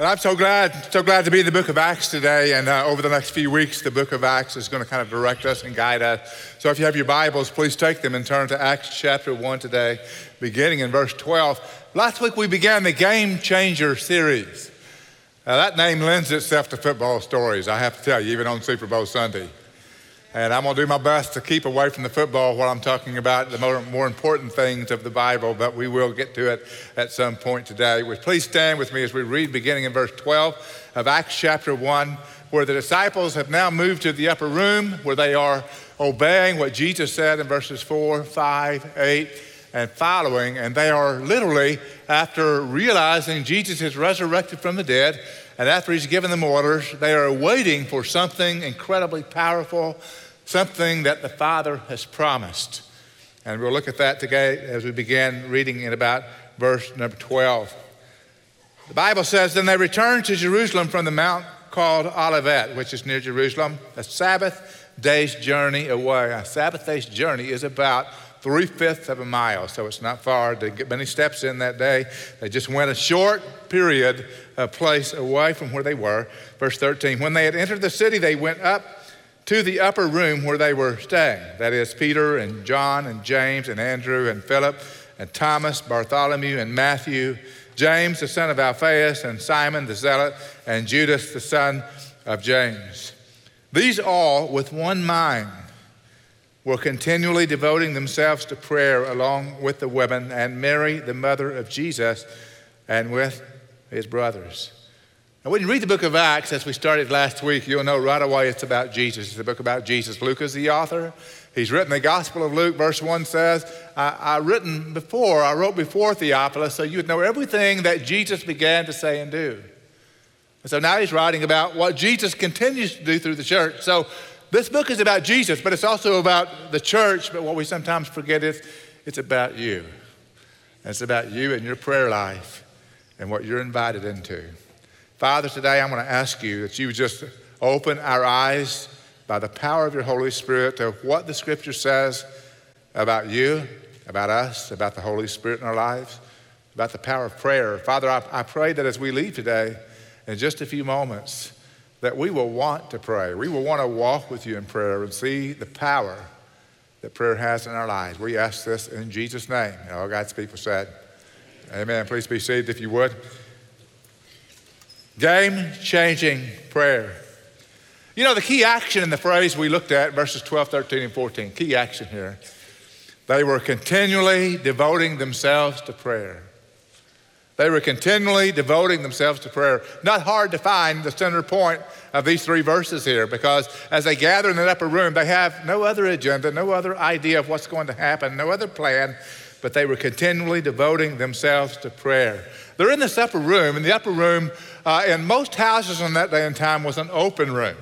And I'm so glad, so glad to be in the book of Acts today. And uh, over the next few weeks, the book of Acts is going to kind of direct us and guide us. So if you have your Bibles, please take them and turn to Acts chapter 1 today, beginning in verse 12. Last week, we began the Game Changer series. Now, that name lends itself to football stories, I have to tell you, even on Super Bowl Sunday. And I'm going to do my best to keep away from the football while I'm talking about the more, more important things of the Bible, but we will get to it at some point today. Would please stand with me as we read beginning in verse 12 of Acts chapter 1, where the disciples have now moved to the upper room where they are obeying what Jesus said in verses 4, 5, 8, and following. And they are literally, after realizing Jesus is resurrected from the dead, and after he's given them orders, they are waiting for something incredibly powerful, something that the Father has promised. And we'll look at that today as we begin reading in about verse number 12. The Bible says, Then they returned to Jerusalem from the mount called Olivet, which is near Jerusalem, a Sabbath day's journey away. A Sabbath day's journey is about three fifths of a mile, so it's not far. Didn't get many steps in that day. They just went a short period a place away from where they were. Verse 13 When they had entered the city, they went up to the upper room where they were staying. That is, Peter and John and James and Andrew and Philip and Thomas, Bartholomew and Matthew, James the son of Alphaeus and Simon the Zealot and Judas the son of James. These all, with one mind, were continually devoting themselves to prayer along with the women and Mary, the mother of Jesus, and with his brothers. Now, when you read the book of Acts, as we started last week, you'll know right away it's about Jesus. It's a book about Jesus. Luke is the author. He's written the Gospel of Luke. Verse 1 says, I, I written before, I wrote before Theophilus, so you would know everything that Jesus began to say and do. And so now he's writing about what Jesus continues to do through the church. So this book is about Jesus, but it's also about the church. But what we sometimes forget is it's about you. And it's about you and your prayer life and what you're invited into. Father, today I'm going to ask you that you just open our eyes by the power of your Holy Spirit to what the Scripture says about you, about us, about the Holy Spirit in our lives, about the power of prayer. Father, I, I pray that as we leave today, in just a few moments, that we will want to pray. We will want to walk with you in prayer and see the power that prayer has in our lives. We ask this in Jesus' name. All God's people said, Amen. Please be seated if you would. Game changing prayer. You know, the key action in the phrase we looked at, verses 12, 13, and 14, key action here, they were continually devoting themselves to prayer. They were continually devoting themselves to prayer. Not hard to find the center point of these three verses here because as they gather in the upper room, they have no other agenda, no other idea of what's going to happen, no other plan but they were continually devoting themselves to prayer. They're in this upper room, and the upper room uh, in most houses in that day and time was an open room.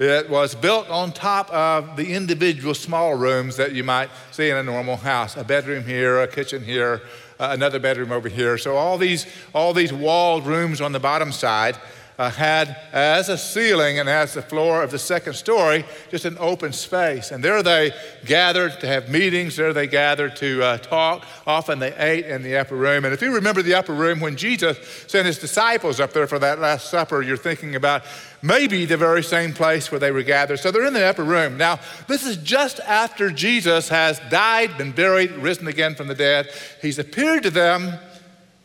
It was built on top of the individual small rooms that you might see in a normal house a bedroom here, a kitchen here, another bedroom over here. So, all these, all these walled rooms on the bottom side uh, had as a ceiling and as the floor of the second story just an open space. And there they gathered to have meetings, there they gathered to uh, talk. Often they ate in the upper room. And if you remember the upper room, when Jesus sent his disciples up there for that Last Supper, you're thinking about maybe the very same place where they were gathered. So they're in the upper room. Now, this is just after Jesus has died, been buried, risen again from the dead. He's appeared to them,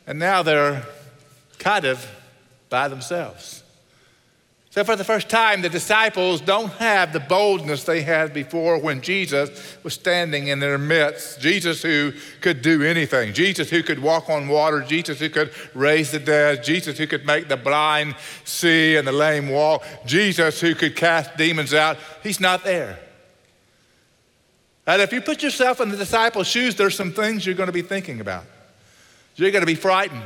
and now they're kind of by themselves. So, for the first time, the disciples don't have the boldness they had before when Jesus was standing in their midst. Jesus, who could do anything. Jesus, who could walk on water. Jesus, who could raise the dead. Jesus, who could make the blind see and the lame walk. Jesus, who could cast demons out. He's not there. And if you put yourself in the disciples' shoes, there's some things you're going to be thinking about. You're going to be frightened.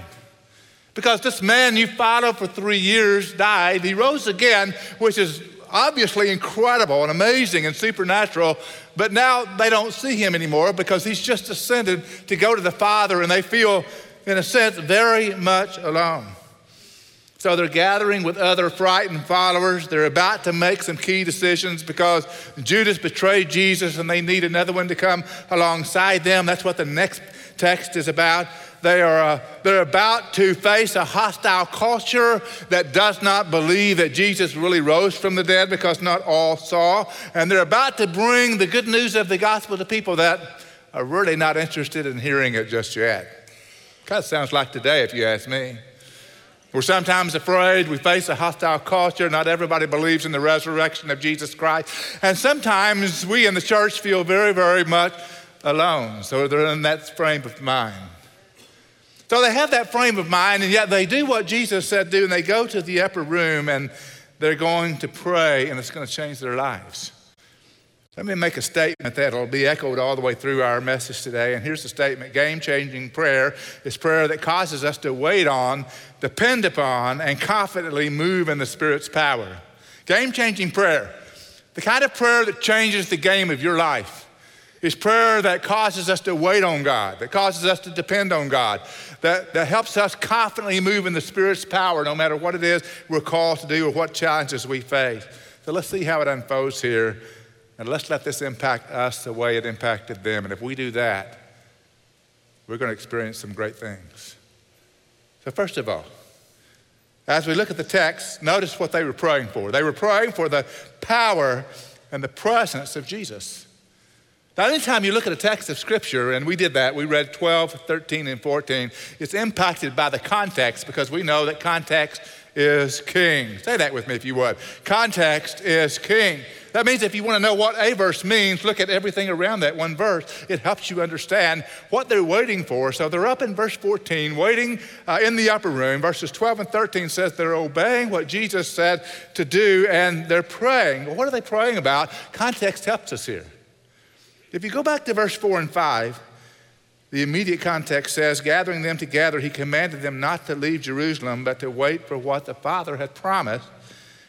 Because this man you followed for three years died. He rose again, which is obviously incredible and amazing and supernatural, but now they don't see him anymore because he's just ascended to go to the Father and they feel, in a sense, very much alone. So they're gathering with other frightened followers. They're about to make some key decisions because Judas betrayed Jesus and they need another one to come alongside them. That's what the next text is about. they are, uh, they're about to face a hostile culture that does not believe that Jesus really rose from the dead because not all saw. And they're about to bring the good news of the gospel to people that are really not interested in hearing it just yet. Kind of sounds like today, if you ask me. We're sometimes afraid. We face a hostile culture. Not everybody believes in the resurrection of Jesus Christ. And sometimes we in the church feel very, very much alone. So they're in that frame of mind. So they have that frame of mind, and yet they do what Jesus said do, and they go to the upper room and they're going to pray, and it's going to change their lives. Let me make a statement that will be echoed all the way through our message today. And here's the statement Game changing prayer is prayer that causes us to wait on, depend upon, and confidently move in the Spirit's power. Game changing prayer, the kind of prayer that changes the game of your life is prayer that causes us to wait on God, that causes us to depend on God, that, that helps us confidently move in the Spirit's power no matter what it is we're called to do or what challenges we face. So let's see how it unfolds here, and let's let this impact us the way it impacted them. And if we do that, we're going to experience some great things. So, first of all, as we look at the text, notice what they were praying for. They were praying for the power and the presence of Jesus. Now, anytime you look at a text of Scripture, and we did that, we read 12, 13, and 14, it's impacted by the context because we know that context is king. Say that with me if you would. Context is king. That means if you want to know what a verse means, look at everything around that one verse. It helps you understand what they're waiting for. So they're up in verse 14, waiting uh, in the upper room. Verses 12 and 13 says they're obeying what Jesus said to do and they're praying. Well, what are they praying about? Context helps us here. If you go back to verse 4 and 5, the immediate context says, Gathering them together, he commanded them not to leave Jerusalem, but to wait for what the Father had promised,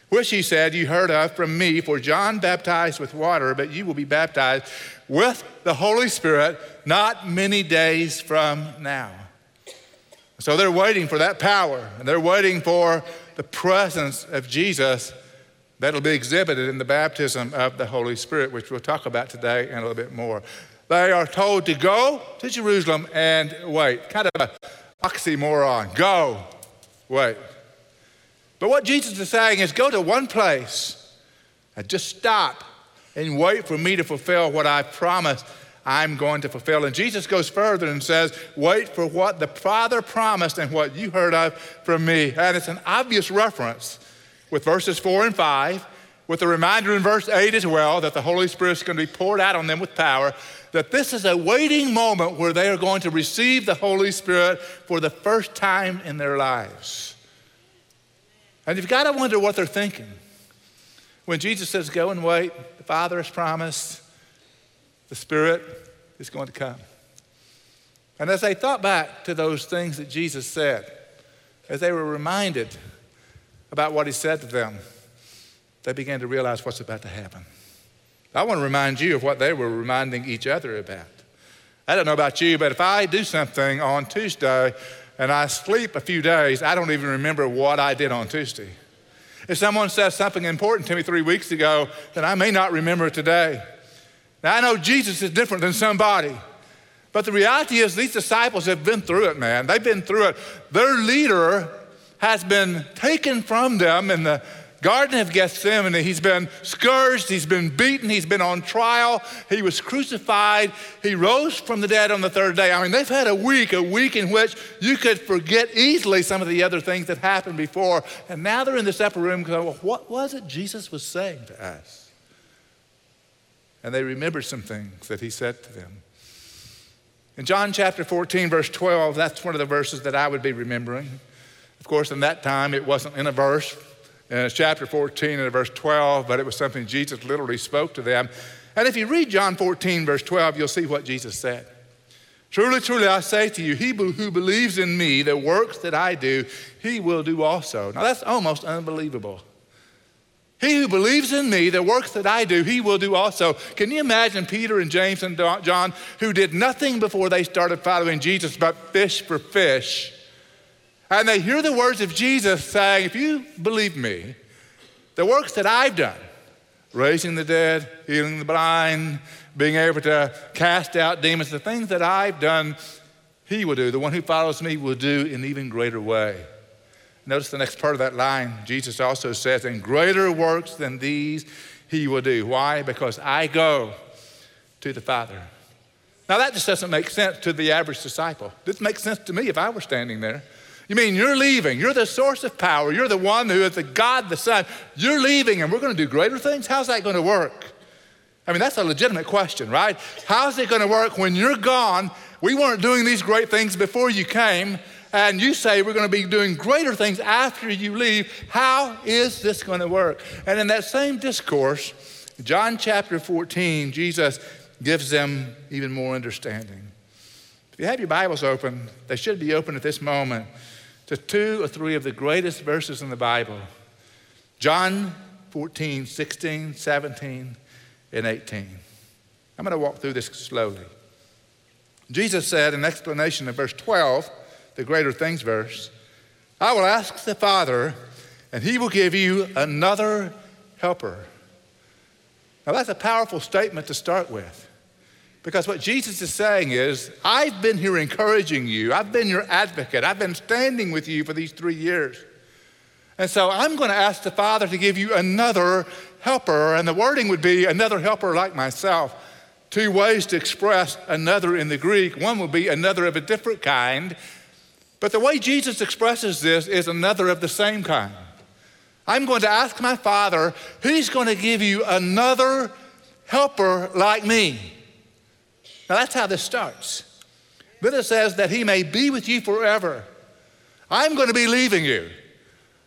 which he said, You heard of from me, for John baptized with water, but you will be baptized with the Holy Spirit not many days from now. So they're waiting for that power, and they're waiting for the presence of Jesus That'll be exhibited in the baptism of the Holy Spirit, which we'll talk about today and a little bit more. They are told to go to Jerusalem and wait. Kind of an oxymoron. Go, wait. But what Jesus is saying is go to one place and just stop and wait for me to fulfill what I promised I'm going to fulfill. And Jesus goes further and says, Wait for what the Father promised and what you heard of from me. And it's an obvious reference with verses 4 and 5, with a reminder in verse 8 as well that the Holy Spirit is going to be poured out on them with power, that this is a waiting moment where they are going to receive the Holy Spirit for the first time in their lives. And you've got to wonder what they're thinking. When Jesus says, Go and wait, the Father has promised, the Spirit is going to come. And as they thought back to those things that Jesus said, as they were reminded about what he said to them, they began to realize what's about to happen. I want to remind you of what they were reminding each other about. I don't know about you, but if I do something on Tuesday and I sleep a few days, I don't even remember what I did on Tuesday. If someone says something important to me three weeks ago, then I may not remember today. Now, I know Jesus is different than somebody, but the reality is these disciples have been through it, man. They've been through it. Their leader has been taken from them in the Garden of Gethsemane. He's been scourged, he's been beaten, he's been on trial, he was crucified, he rose from the dead on the third day. I mean, they've had a week, a week in which you could forget easily some of the other things that happened before. And now they're in this upper room going, well, what was it Jesus was saying to us? And they remember some things that he said to them. In John chapter 14, verse 12, that's one of the verses that I would be remembering. Of course, in that time, it wasn't in a verse. It's chapter 14 and verse 12, but it was something Jesus literally spoke to them. And if you read John 14, verse 12, you'll see what Jesus said. Truly, truly, I say to you, he who believes in me, the works that I do, he will do also. Now, that's almost unbelievable. He who believes in me, the works that I do, he will do also. Can you imagine Peter and James and John, who did nothing before they started following Jesus but fish for fish? And they hear the words of Jesus saying, If you believe me, the works that I've done, raising the dead, healing the blind, being able to cast out demons, the things that I've done, he will do. The one who follows me will do in even greater way. Notice the next part of that line. Jesus also says, And greater works than these he will do. Why? Because I go to the Father. Now, that just doesn't make sense to the average disciple. This makes sense to me if I were standing there. You mean you're leaving? You're the source of power. You're the one who is the God, the Son. You're leaving, and we're going to do greater things? How's that going to work? I mean, that's a legitimate question, right? How's it going to work when you're gone? We weren't doing these great things before you came, and you say we're going to be doing greater things after you leave. How is this going to work? And in that same discourse, John chapter 14, Jesus gives them even more understanding. If you have your Bibles open, they should be open at this moment to two or three of the greatest verses in the Bible John 14, 16, 17, and 18. I'm going to walk through this slowly. Jesus said in explanation of verse 12, the greater things verse, I will ask the Father, and he will give you another helper. Now, that's a powerful statement to start with. Because what Jesus is saying is, I've been here encouraging you. I've been your advocate. I've been standing with you for these three years. And so I'm going to ask the Father to give you another helper. And the wording would be another helper like myself. Two ways to express another in the Greek. One would be another of a different kind. But the way Jesus expresses this is another of the same kind. I'm going to ask my Father, He's going to give you another helper like me. Now that's how this starts. It says that he may be with you forever. I'm going to be leaving you.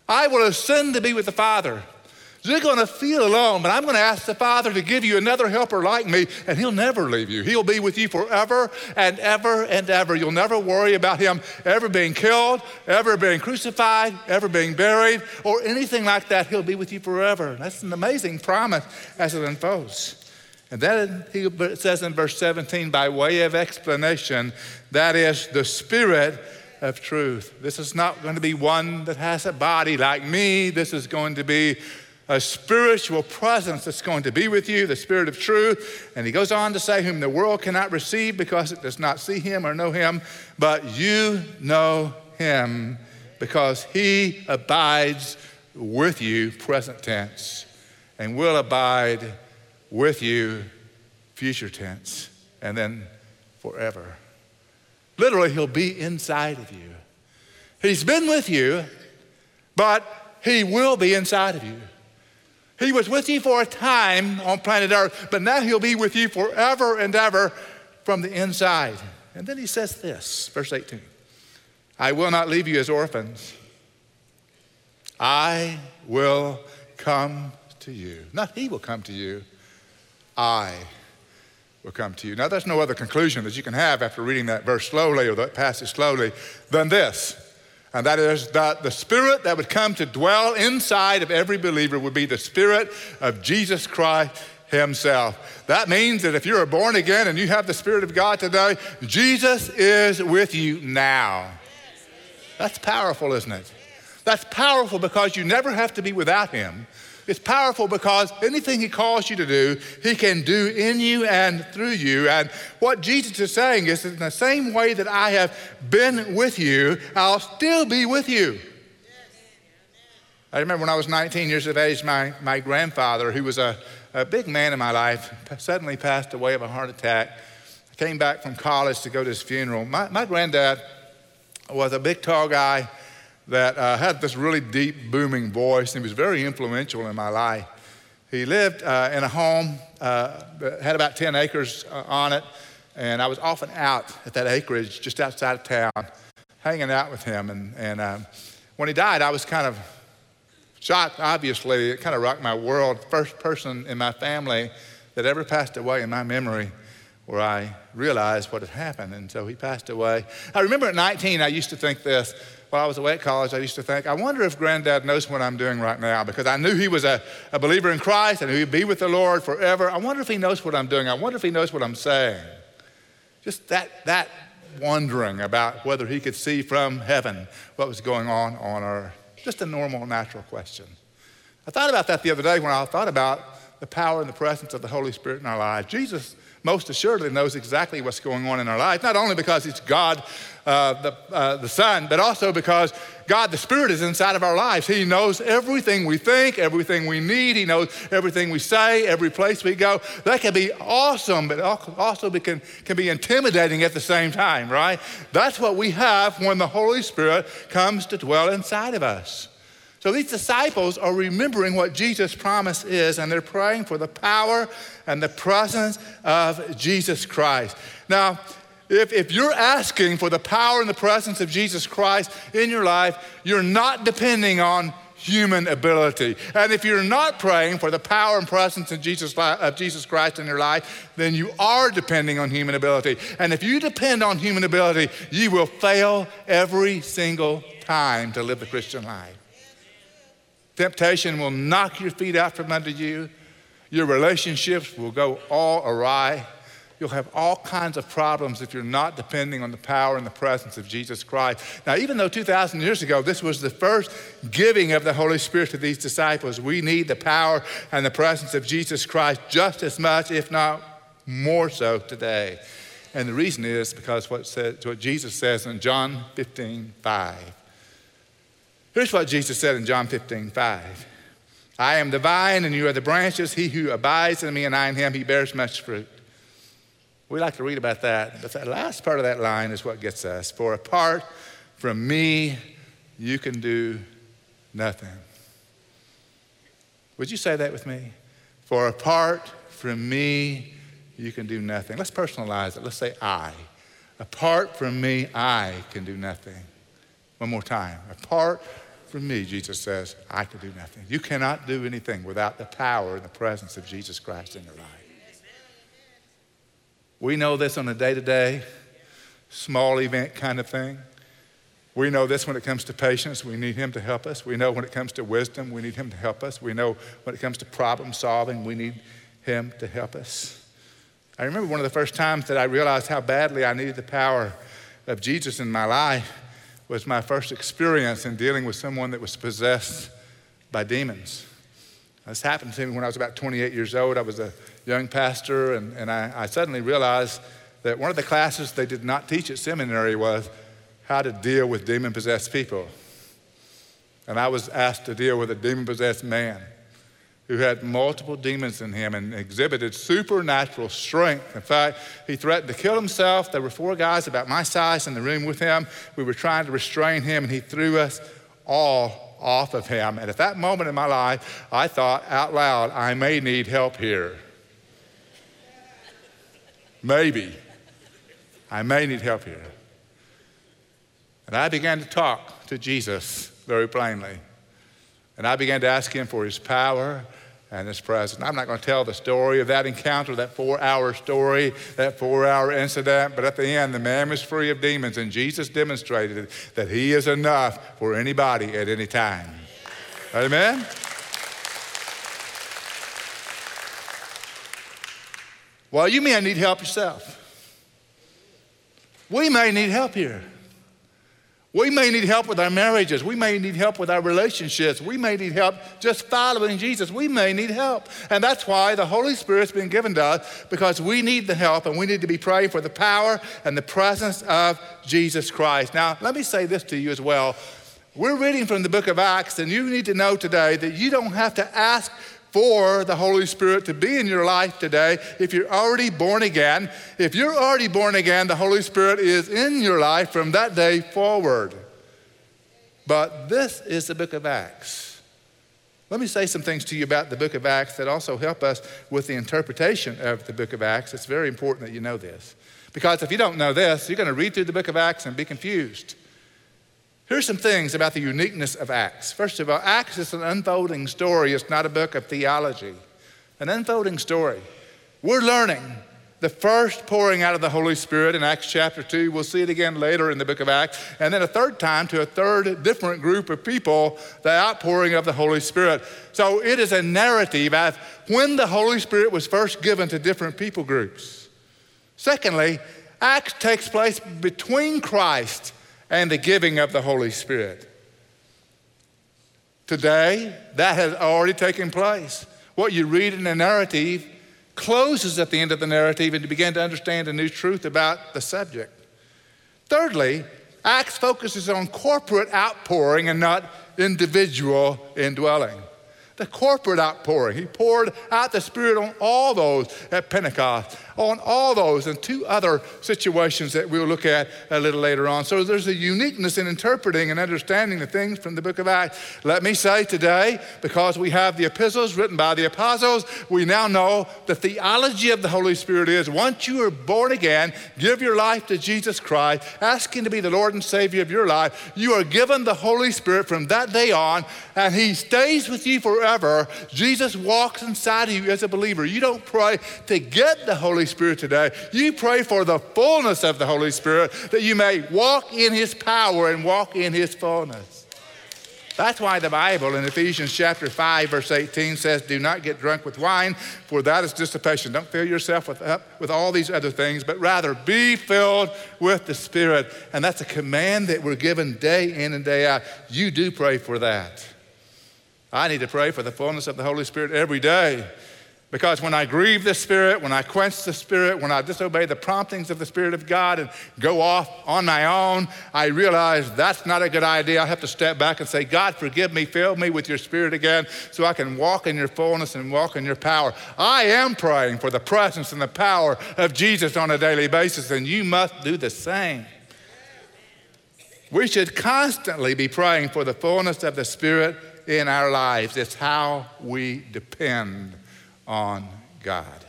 I will ascend to be with the Father. You're going to feel alone, but I'm going to ask the Father to give you another helper like me, and He'll never leave you. He'll be with you forever and ever and ever. You'll never worry about Him ever being killed, ever being crucified, ever being buried, or anything like that. He'll be with you forever. That's an amazing promise as it unfolds. And then he says in verse 17, by way of explanation, that is the Spirit of truth. This is not going to be one that has a body like me. This is going to be a spiritual presence that's going to be with you, the Spirit of truth. And he goes on to say, Whom the world cannot receive because it does not see him or know him, but you know him because he abides with you, present tense, and will abide with you, future tense, and then forever. Literally, He'll be inside of you. He's been with you, but He will be inside of you. He was with you for a time on planet Earth, but now He'll be with you forever and ever from the inside. And then He says this, verse 18 I will not leave you as orphans. I will come to you. Not He will come to you I will come to you. Now, there's no other conclusion that you can have after reading that verse slowly or that passage slowly than this. And that is that the Spirit that would come to dwell inside of every believer would be the Spirit of Jesus Christ Himself. That means that if you're born again and you have the Spirit of God today, Jesus is with you now. That's powerful, isn't it? That's powerful because you never have to be without Him. It's powerful because anything He calls you to do, He can do in you and through you. And what Jesus is saying is in the same way that I have been with you, I'll still be with you. I remember when I was 19 years of age, my, my grandfather, who was a, a big man in my life, suddenly passed away of a heart attack. I came back from college to go to his funeral. My, my granddad was a big, tall guy that uh, had this really deep, booming voice and he was very influential in my life. He lived uh, in a home, uh, had about 10 acres uh, on it, and I was often out at that acreage just outside of town, hanging out with him. And, and um, when he died, I was kind of shocked, obviously. It kind of rocked my world. First person in my family that ever passed away in my memory where I realized what had happened. And so he passed away. I remember at 19, I used to think this while I was away at college, I used to think, I wonder if granddad knows what I'm doing right now because I knew he was a, a believer in Christ and he'd be with the Lord forever. I wonder if he knows what I'm doing. I wonder if he knows what I'm saying. Just that, that wondering about whether he could see from heaven what was going on on earth. Just a normal, natural question. I thought about that the other day when I thought about the power and the presence of the Holy Spirit in our lives. Jesus most assuredly knows exactly what's going on in our life, not only because it's God uh, the, uh, the Son, but also because God the Spirit is inside of our lives. He knows everything we think, everything we need. He knows everything we say, every place we go. That can be awesome, but also can, can be intimidating at the same time, right? That's what we have when the Holy Spirit comes to dwell inside of us. So these disciples are remembering what Jesus' promise is, and they're praying for the power and the presence of Jesus Christ. Now, if, if you're asking for the power and the presence of Jesus Christ in your life, you're not depending on human ability. And if you're not praying for the power and presence of Jesus, of Jesus Christ in your life, then you are depending on human ability. And if you depend on human ability, you will fail every single time to live the Christian life. Temptation will knock your feet out from under you. Your relationships will go all awry. You'll have all kinds of problems if you're not depending on the power and the presence of Jesus Christ. Now, even though 2,000 years ago this was the first giving of the Holy Spirit to these disciples, we need the power and the presence of Jesus Christ just as much, if not more so, today. And the reason is because what, said, what Jesus says in John 15 5. Here's what Jesus said in John 15, 5. I am the vine and you are the branches. He who abides in me and I in him, he bears much fruit. We like to read about that, but that last part of that line is what gets us. For apart from me, you can do nothing. Would you say that with me? For apart from me, you can do nothing. Let's personalize it. Let's say I. Apart from me, I can do nothing. One more time. Apart from me, Jesus says, I can do nothing. You cannot do anything without the power and the presence of Jesus Christ in your life. We know this on a day to day, small event kind of thing. We know this when it comes to patience, we need Him to help us. We know when it comes to wisdom, we need Him to help us. We know when it comes to problem solving, we need Him to help us. I remember one of the first times that I realized how badly I needed the power of Jesus in my life was my first experience in dealing with someone that was possessed by demons. This happened to me when I was about 28 years old. I was a young pastor, and, and I, I suddenly realized that one of the classes they did not teach at seminary was how to deal with demon possessed people. And I was asked to deal with a demon possessed man who had multiple demons in him and exhibited supernatural strength. In fact, he threatened to kill himself. There were four guys about my size in the room with him. We were trying to restrain him, and he threw us all off of him. And at that moment in my life, I thought out loud, I may need help here. Maybe. I may need help here. And I began to talk to Jesus very plainly. And I began to ask him for his power and his presence. I'm not going to tell the story of that encounter, that four hour story, that four hour incident, but at the end, the man was free of demons, and Jesus demonstrated that he is enough for anybody at any time. Amen? Well, you may need help yourself. We may need help here. We may need help with our marriages. We may need help with our relationships. We may need help just following Jesus. We may need help. And that's why the Holy Spirit's been given to us because we need the help and we need to be praying for the power and the presence of Jesus Christ. Now, let me say this to you as well. We're reading from the book of Acts, and you need to know today that you don't have to ask for the Holy Spirit to be in your life today if you're already born again. If you're already born again, the Holy Spirit is in your life from that day forward. But this is the book of Acts. Let me say some things to you about the book of Acts that also help us with the interpretation of the book of Acts. It's very important that you know this. Because if you don't know this, you're going to read through the book of Acts and be confused. Here's some things about the uniqueness of Acts. First of all, Acts is an unfolding story, it's not a book of theology. An unfolding story. We're learning the first pouring out of the Holy Spirit in Acts chapter 2. We'll see it again later in the book of Acts. And then a third time to a third different group of people, the outpouring of the Holy Spirit. So it is a narrative of when the Holy Spirit was first given to different people groups. Secondly, Acts takes place between Christ and the giving of the Holy Spirit. Today, that has already taken place. What you read in the narrative closes at the end of the narrative and you begin to understand a new truth about the subject. Thirdly, Acts focuses on corporate outpouring and not individual indwelling the corporate outpouring. He poured out the Spirit on all those at Pentecost, on all those, and two other situations that we'll look at a little later on. So there's a uniqueness in interpreting and understanding the things from the book of Acts. Let me say today, because we have the epistles written by the apostles, we now know the theology of the Holy Spirit is once you are born again, give your life to Jesus Christ, asking to be the Lord and Savior of your life, you are given the Holy Spirit from that day on, and He stays with you forever. Jesus walks inside of you as a believer. You don't pray to get the Holy Spirit today. You pray for the fullness of the Holy Spirit that you may walk in His power and walk in His fullness. That's why the Bible in Ephesians chapter 5, verse 18 says, Do not get drunk with wine, for that is dissipation. Don't fill yourself with, up with all these other things, but rather be filled with the Spirit. And that's a command that we're given day in and day out. You do pray for that. I need to pray for the fullness of the Holy Spirit every day. Because when I grieve the Spirit, when I quench the Spirit, when I disobey the promptings of the Spirit of God and go off on my own, I realize that's not a good idea. I have to step back and say, God, forgive me, fill me with your Spirit again so I can walk in your fullness and walk in your power. I am praying for the presence and the power of Jesus on a daily basis, and you must do the same. We should constantly be praying for the fullness of the Spirit in our lives. It's how we depend on God.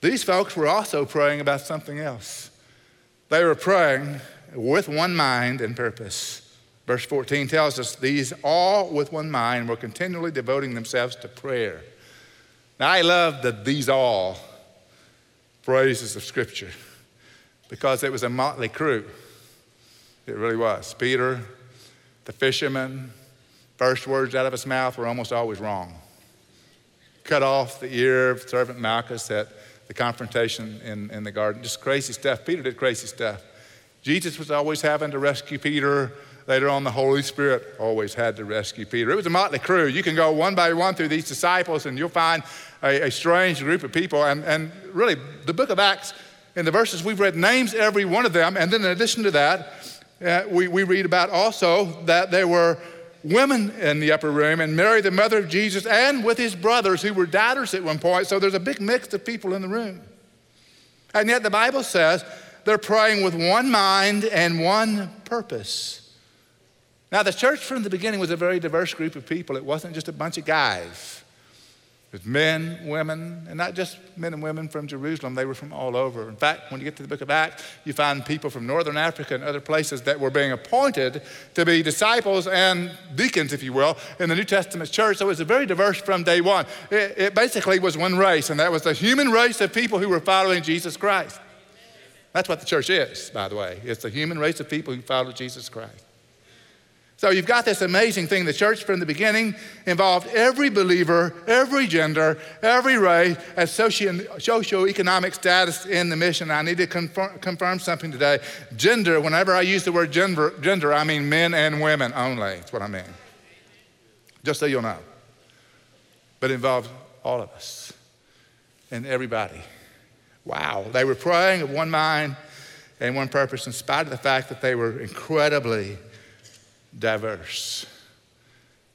These folks were also praying about something else. They were praying with one mind and purpose. Verse 14 tells us these all with one mind were continually devoting themselves to prayer. Now, I love the these all phrases of Scripture because it was a motley crew. It really was. Peter, the fisherman, first words out of his mouth were almost always wrong. Cut off the ear of servant Malchus at the confrontation in, in the garden. Just crazy stuff. Peter did crazy stuff. Jesus was always having to rescue Peter. Later on, the Holy Spirit always had to rescue Peter. It was a motley crew. You can go one by one through these disciples, and you'll find a, a strange group of people. And, and really, the book of Acts, in the verses we've read, names every one of them. And then, in addition to that, uh, we, we read about also that there were women in the upper room, and Mary, the mother of Jesus, and with his brothers who were doubters at one point. So there's a big mix of people in the room. And yet the Bible says they're praying with one mind and one purpose. Now, the church from the beginning was a very diverse group of people. It wasn't just a bunch of guys. There's men, women, and not just men and women from Jerusalem, they were from all over. In fact, when you get to the book of Acts, you find people from northern Africa and other places that were being appointed to be disciples and deacons, if you will, in the New Testament church. So it was very diverse from day one. It, it basically was one race, and that was the human race of people who were following Jesus Christ. That's what the church is, by the way. It's the human race of people who follow Jesus Christ. So you've got this amazing thing. The church from the beginning involved every believer, every gender, every race, and socioeconomic status in the mission. I need to confirm, confirm something today. Gender, whenever I use the word gender, gender, I mean men and women only. That's what I mean. Just so you'll know. But it involves all of us and everybody. Wow. They were praying of one mind and one purpose in spite of the fact that they were incredibly diverse.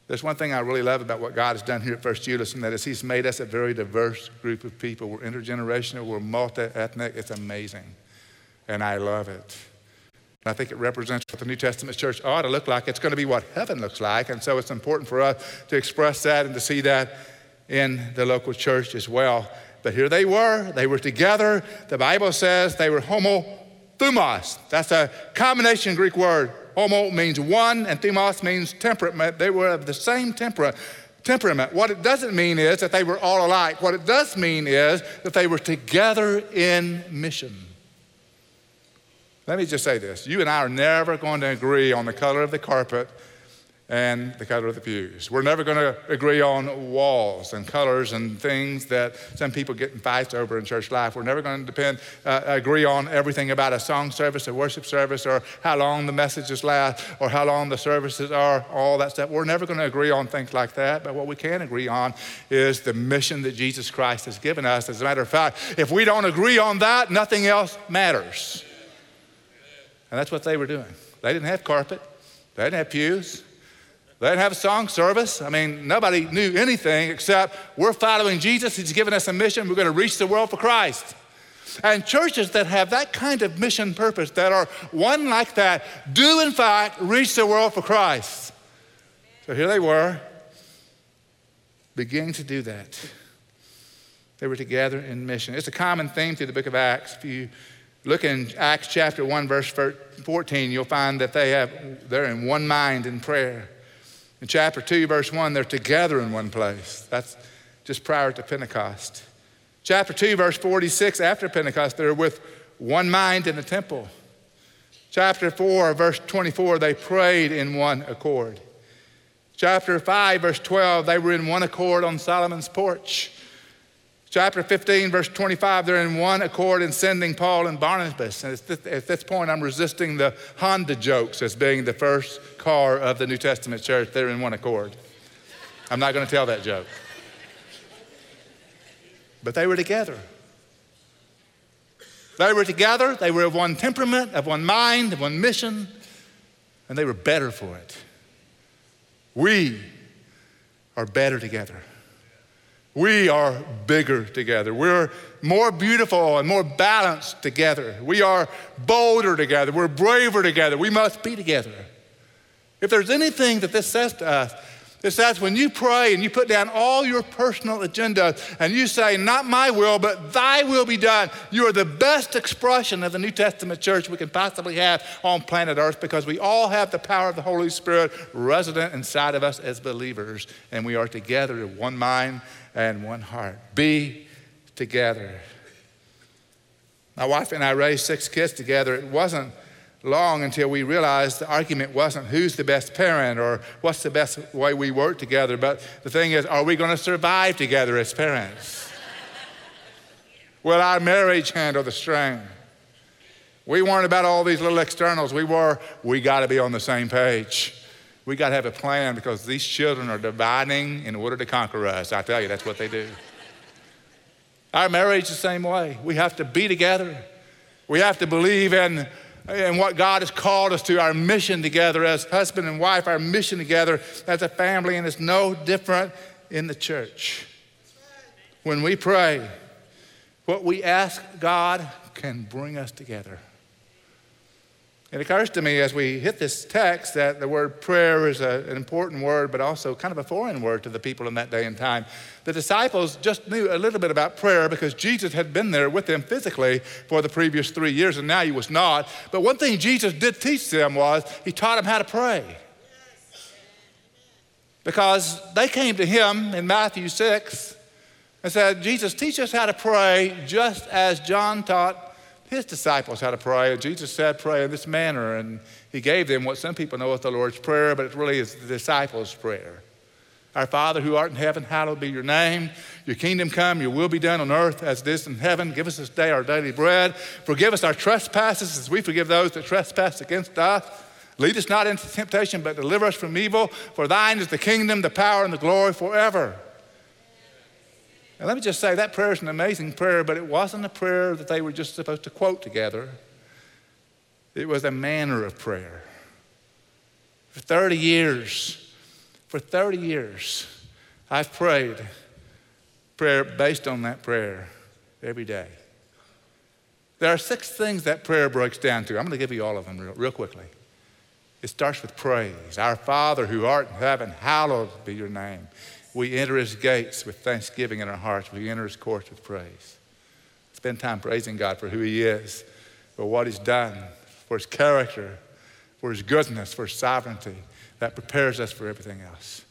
There's one thing I really love about what God has done here at First Euless, and that is He's made us a very diverse group of people. We're intergenerational, we're multi ethnic. It's amazing. And I love it. And I think it represents what the New Testament church ought to look like. It's going to be what heaven looks like. And so it's important for us to express that and to see that in the local church as well. But here they were, they were together. The Bible says they were homo thumos. That's a combination Greek word Homo means one, and themos means temperament. They were of the same temperament. Temperament. What it doesn't mean is that they were all alike. What it does mean is that they were together in mission. Let me just say this you and I are never going to agree on the color of the carpet and the color of the pews. We're never going to agree on walls and colors and things that some people get in fights over in church life. We're never going to depend, uh, agree on everything about a song service, a worship service, or how long the messages last, or how long the services are, all that stuff. We're never going to agree on things like that. But what we can agree on is the mission that Jesus Christ has given us. As a matter of fact, if we don't agree on that, nothing else matters. And that's what they were doing. They didn't have carpet. They didn't have pews. They didn't have a song service. I mean, nobody knew anything except we're following Jesus. He's given us a mission. We're going to reach the world for Christ. And churches that have that kind of mission purpose, that are one like that, do in fact reach the world for Christ. So here they were, beginning to do that. They were together in mission. It's a common theme through the book of Acts. If you look in Acts chapter 1, verse 14, you'll find that they have, they're in one mind in prayer. In chapter 2, verse 1, they're together in one place. That's just prior to Pentecost. Chapter 2, verse 46, after Pentecost, they're with one mind in the temple. Chapter 4, verse 24, they prayed in one accord. Chapter 5, verse 12, they were in one accord on Solomon's porch. Chapter 15, verse 25, they're in one accord in sending Paul and Barnabas. And at this point, I'm resisting the Honda jokes as being the first car of the New Testament church. They're in one accord. I'm not going to tell that joke. But they were together. They were together. They were of one temperament, of one mind, of one mission, and they were better for it. We are better together. We are bigger together. We're more beautiful and more balanced together. We are bolder together. We're braver together. We must be together. If there's anything that this says to us, it says when you pray and you put down all your personal agenda and you say, Not my will, but thy will be done, you are the best expression of the New Testament church we can possibly have on planet Earth because we all have the power of the Holy Spirit resident inside of us as believers, and we are together in one mind and one heart. Be together. My wife and I raised six kids together. It wasn't long until we realized the argument wasn't who's the best parent or what's the best way we work together, but the thing is, are we going to survive together as parents? Will our marriage handle the strain? We weren't about all these little externals. We were, we got to be on the same page. We got to have a plan because these children are dividing in order to conquer us. I tell you, that's what they do. Our marriage the same way. We have to be together. We have to believe in, in what God has called us to, our mission together as husband and wife, our mission together as a family, and it's no different in the church. When we pray, what we ask God can bring us together. It occurs to me as we hit this text that the word prayer is a, an important word, but also kind of a foreign word to the people in that day and time. The disciples just knew a little bit about prayer because Jesus had been there with them physically for the previous three years, and now he was not. But one thing Jesus did teach them was he taught them how to pray. Because they came to him in Matthew 6 and said, Jesus, teach us how to pray just as John taught his disciples how to pray. Jesus said, Pray in this manner. And he gave them what some people know as the Lord's Prayer, but it really is the disciples' prayer. Our Father who art in heaven, hallowed be your name. Your kingdom come, your will be done on earth as it is in heaven. Give us this day our daily bread. Forgive us our trespasses as we forgive those that trespass against us. Lead us not into temptation, but deliver us from evil. For thine is the kingdom, the power, and the glory forever. And let me just say that prayer is an amazing prayer, but it wasn't a prayer that they were just supposed to quote together. It was a manner of prayer. For 30 years, for 30 years, I've prayed prayer based on that prayer every day. There are six things that prayer breaks down to. I'm going to give you all of them real, real quickly. It starts with praise. Our Father who art in heaven, hallowed be your name. We enter his gates with thanksgiving in our hearts. We enter his courts with praise. Spend time praising God for who he is, for what he's done, for his character, for his goodness, for his sovereignty. That prepares us for everything else.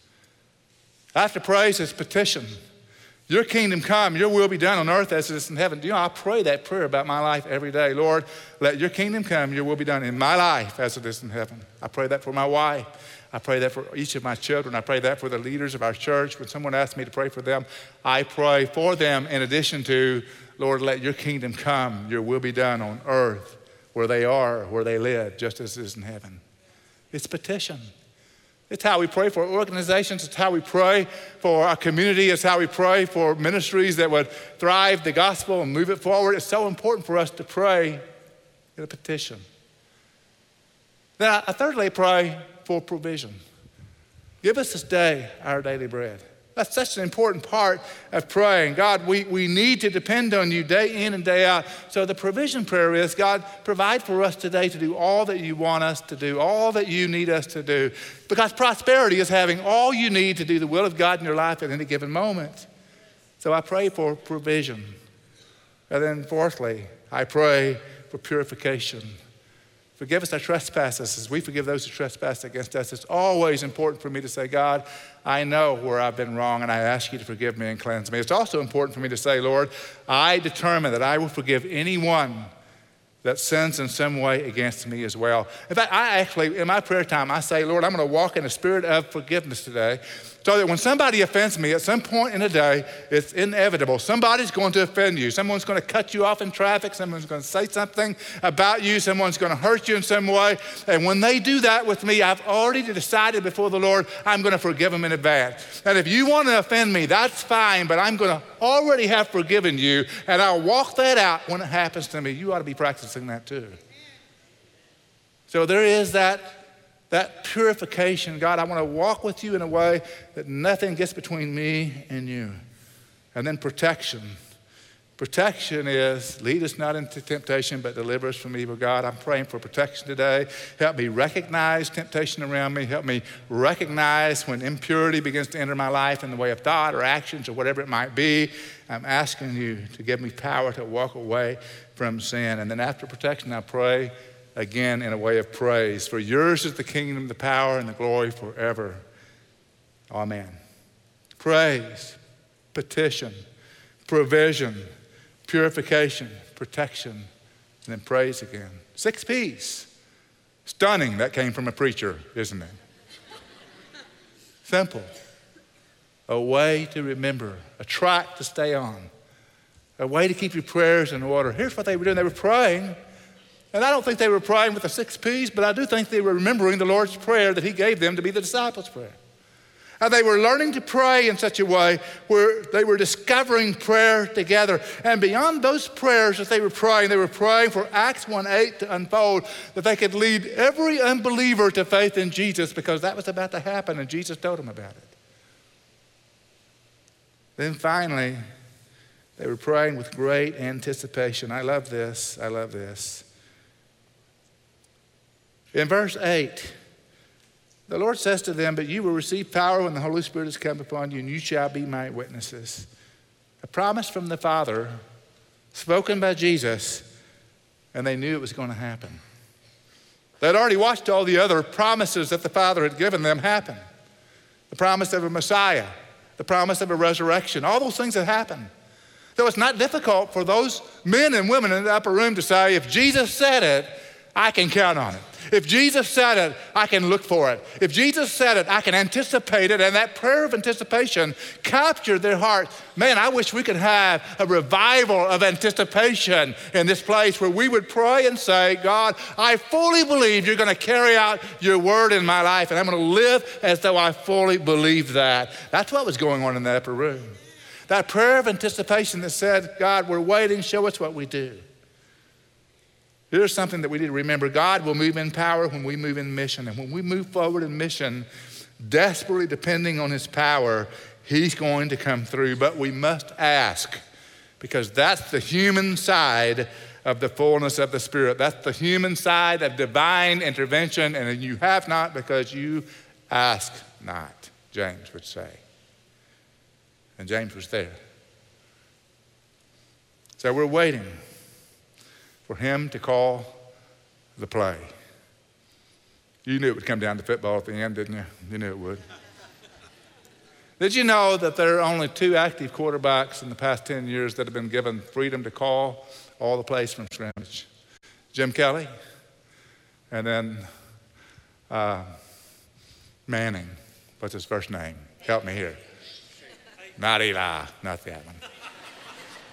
After praise is petition. Your kingdom come, your will be done on earth as it is in heaven. You know, I pray that prayer about my life every day. Lord, let your kingdom come, your will be done in my life as it is in heaven. I pray that for my wife. I pray that for each of my children. I pray that for the leaders of our church. When someone asks me to pray for them, I pray for them in addition to, Lord, let your kingdom come, your will be done on earth where they are, where they live, just as it is in heaven. It's petition. It's how we pray for organizations. It's how we pray for our community. It's how we pray for ministries that would thrive the gospel and move it forward. It's so important for us to pray in a petition. Then I thirdly pray for provision. Give us this day our daily bread. That's such an important part of praying. God, we, we need to depend on you day in and day out. So the provision prayer is God, provide for us today to do all that you want us to do, all that you need us to do. Because prosperity is having all you need to do the will of God in your life at any given moment. So I pray for provision. And then, fourthly, I pray for purification. Forgive us our trespasses as we forgive those who trespass against us. It's always important for me to say, God, I know where I've been wrong and I ask you to forgive me and cleanse me. It's also important for me to say, Lord, I determine that I will forgive anyone that sins in some way against me as well. In fact, I actually, in my prayer time, I say, Lord, I'm going to walk in a spirit of forgiveness today so that when somebody offends me at some point in the day, it's inevitable. Somebody's going to offend you. Someone's going to cut you off in traffic. Someone's going to say something about you. Someone's going to hurt you in some way. And when they do that with me, I've already decided before the Lord, I'm going to forgive them in advance. And if you want to offend me, that's fine, but I'm going to already have forgiven you, and I'll walk that out when it happens to me. You ought to be practicing that too. So there is that that purification. God, I want to walk with you in a way that nothing gets between me and you. And then protection. Protection is lead us not into temptation, but deliver us from evil. God, I'm praying for protection today. Help me recognize temptation around me. Help me recognize when impurity begins to enter my life in the way of thought or actions or whatever it might be. I'm asking you to give me power to walk away from sin. And then after protection, I pray again in a way of praise. For yours is the kingdom, the power, and the glory forever. Amen. Praise, petition, provision, purification, protection, and then praise again. Six P's. Stunning, that came from a preacher, isn't it? Simple. A way to remember, a track to stay on, a way to keep your prayers in order. Here's what they were doing they were praying and I don't think they were praying with the six P's, but I do think they were remembering the Lord's Prayer that He gave them to be the disciples' prayer. And they were learning to pray in such a way where they were discovering prayer together. And beyond those prayers that they were praying, they were praying for Acts 1 8 to unfold, that they could lead every unbeliever to faith in Jesus because that was about to happen, and Jesus told them about it. Then finally, they were praying with great anticipation. I love this. I love this. In verse 8, the Lord says to them, But you will receive power when the Holy Spirit has come upon you, and you shall be my witnesses. A promise from the Father, spoken by Jesus, and they knew it was going to happen. They'd already watched all the other promises that the Father had given them happen the promise of a Messiah, the promise of a resurrection, all those things had happened. So it's not difficult for those men and women in the upper room to say, if Jesus said it, I can count on it. If Jesus said it, I can look for it. If Jesus said it, I can anticipate it. And that prayer of anticipation captured their heart. Man, I wish we could have a revival of anticipation in this place where we would pray and say, God, I fully believe you're going to carry out your word in my life, and I'm going to live as though I fully believe that. That's what was going on in that upper room. That prayer of anticipation that said, God, we're waiting, show us what we do. Here's something that we need to remember God will move in power when we move in mission. And when we move forward in mission, desperately depending on His power, He's going to come through. But we must ask because that's the human side of the fullness of the Spirit. That's the human side of divine intervention. And you have not because you ask not, James would say. And James was there. So we're waiting for him to call the play. You knew it would come down to football at the end, didn't you? You knew it would. Did you know that there are only two active quarterbacks in the past 10 years that have been given freedom to call all the plays from scrimmage? Jim Kelly, and then uh, Manning. What's his first name? Help me here. Not Eli, not that one.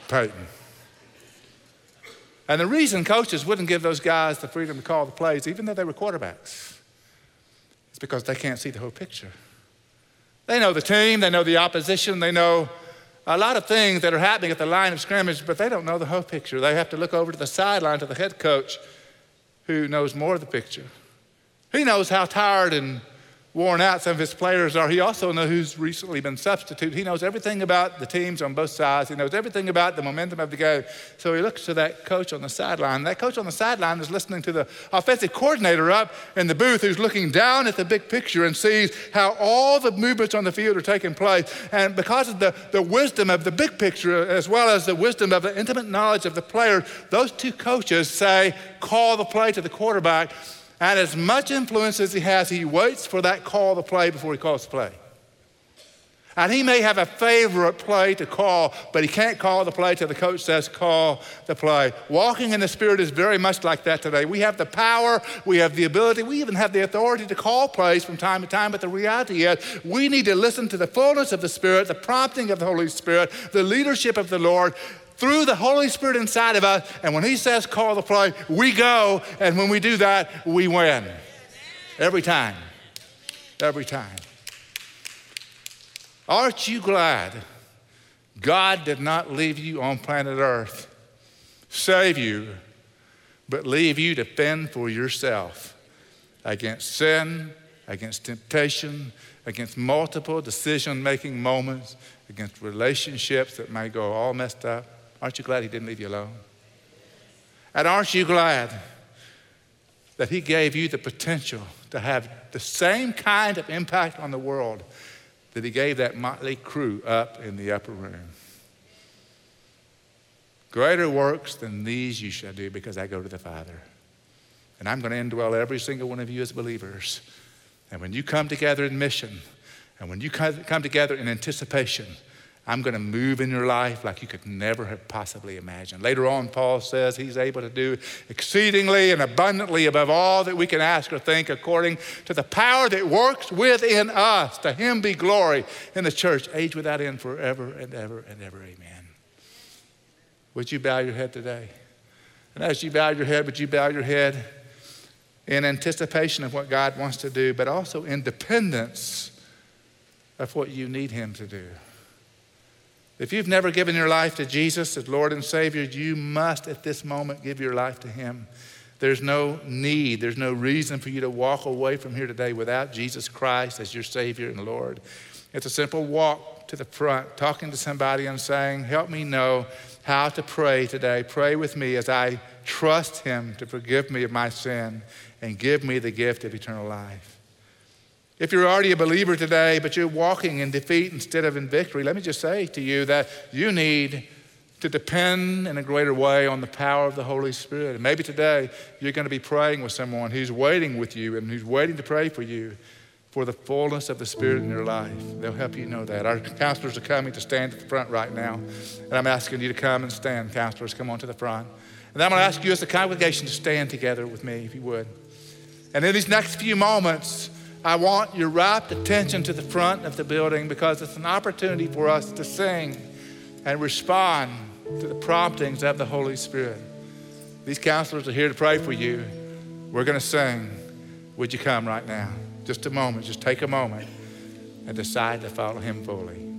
Peyton. And the reason coaches wouldn't give those guys the freedom to call the plays, even though they were quarterbacks, is because they can't see the whole picture. They know the team, they know the opposition, they know a lot of things that are happening at the line of scrimmage, but they don't know the whole picture. They have to look over to the sideline to the head coach who knows more of the picture. He knows how tired and worn out some of his players are. He also knows who's recently been substituted. He knows everything about the teams on both sides. He knows everything about the momentum of the game. So he looks to that coach on the sideline. That coach on the sideline is listening to the offensive coordinator up in the booth who's looking down at the big picture and sees how all the movements on the field are taking place. And because of the, the wisdom of the big picture as well as the wisdom of the intimate knowledge of the player, those two coaches say, call the play to the quarterback and as much influence as he has, he waits for that call to play before he calls the play. And he may have a favorite play to call, but he can't call the play till the coach says, call the play. Walking in the Spirit is very much like that today. We have the power, we have the ability, we even have the authority to call plays from time to time, but the reality is we need to listen to the fullness of the Spirit, the prompting of the Holy Spirit, the leadership of the Lord, through the Holy Spirit inside of us. And when He says call the play, we go. And when we do that, we win. Every time. Every time. Aren't you glad God did not leave you on planet Earth, save you, but leave you to fend for yourself against sin, against temptation, against multiple decision making moments, against relationships that may go all messed up? Aren't you glad He didn't leave you alone? And aren't you glad that He gave you the potential to have the same kind of impact on the world that He gave that motley crew up in the upper room? Greater works than these you shall do because I go to the Father. And I'm going to indwell every single one of you as believers. And when you come together in mission, and when you come together in anticipation, I'm going to move in your life like you could never have possibly imagined. Later on, Paul says he's able to do exceedingly and abundantly above all that we can ask or think according to the power that works within us. To him be glory in the church, age without end, forever and ever and ever. Amen. Would you bow your head today? And as you bow your head, would you bow your head in anticipation of what God wants to do, but also in dependence of what you need him to do? If you've never given your life to Jesus as Lord and Savior, you must at this moment give your life to Him. There's no need, there's no reason for you to walk away from here today without Jesus Christ as your Savior and Lord. It's a simple walk to the front, talking to somebody and saying, Help me know how to pray today. Pray with me as I trust Him to forgive me of my sin and give me the gift of eternal life. If you're already a believer today, but you're walking in defeat instead of in victory, let me just say to you that you need to depend in a greater way on the power of the Holy Spirit. And maybe today you're going to be praying with someone who's waiting with you and who's waiting to pray for you for the fullness of the Spirit in your life. They'll help you know that. Our counselors are coming to stand at the front right now. And I'm asking you to come and stand. Counselors, come on to the front. And I'm going to ask you as a congregation to stand together with me, if you would. And in these next few moments, I want your rapt attention to the front of the building because it's an opportunity for us to sing and respond to the promptings of the Holy Spirit. These counselors are here to pray for you. We're going to sing. Would you come right now? Just a moment. Just take a moment and decide to follow Him fully.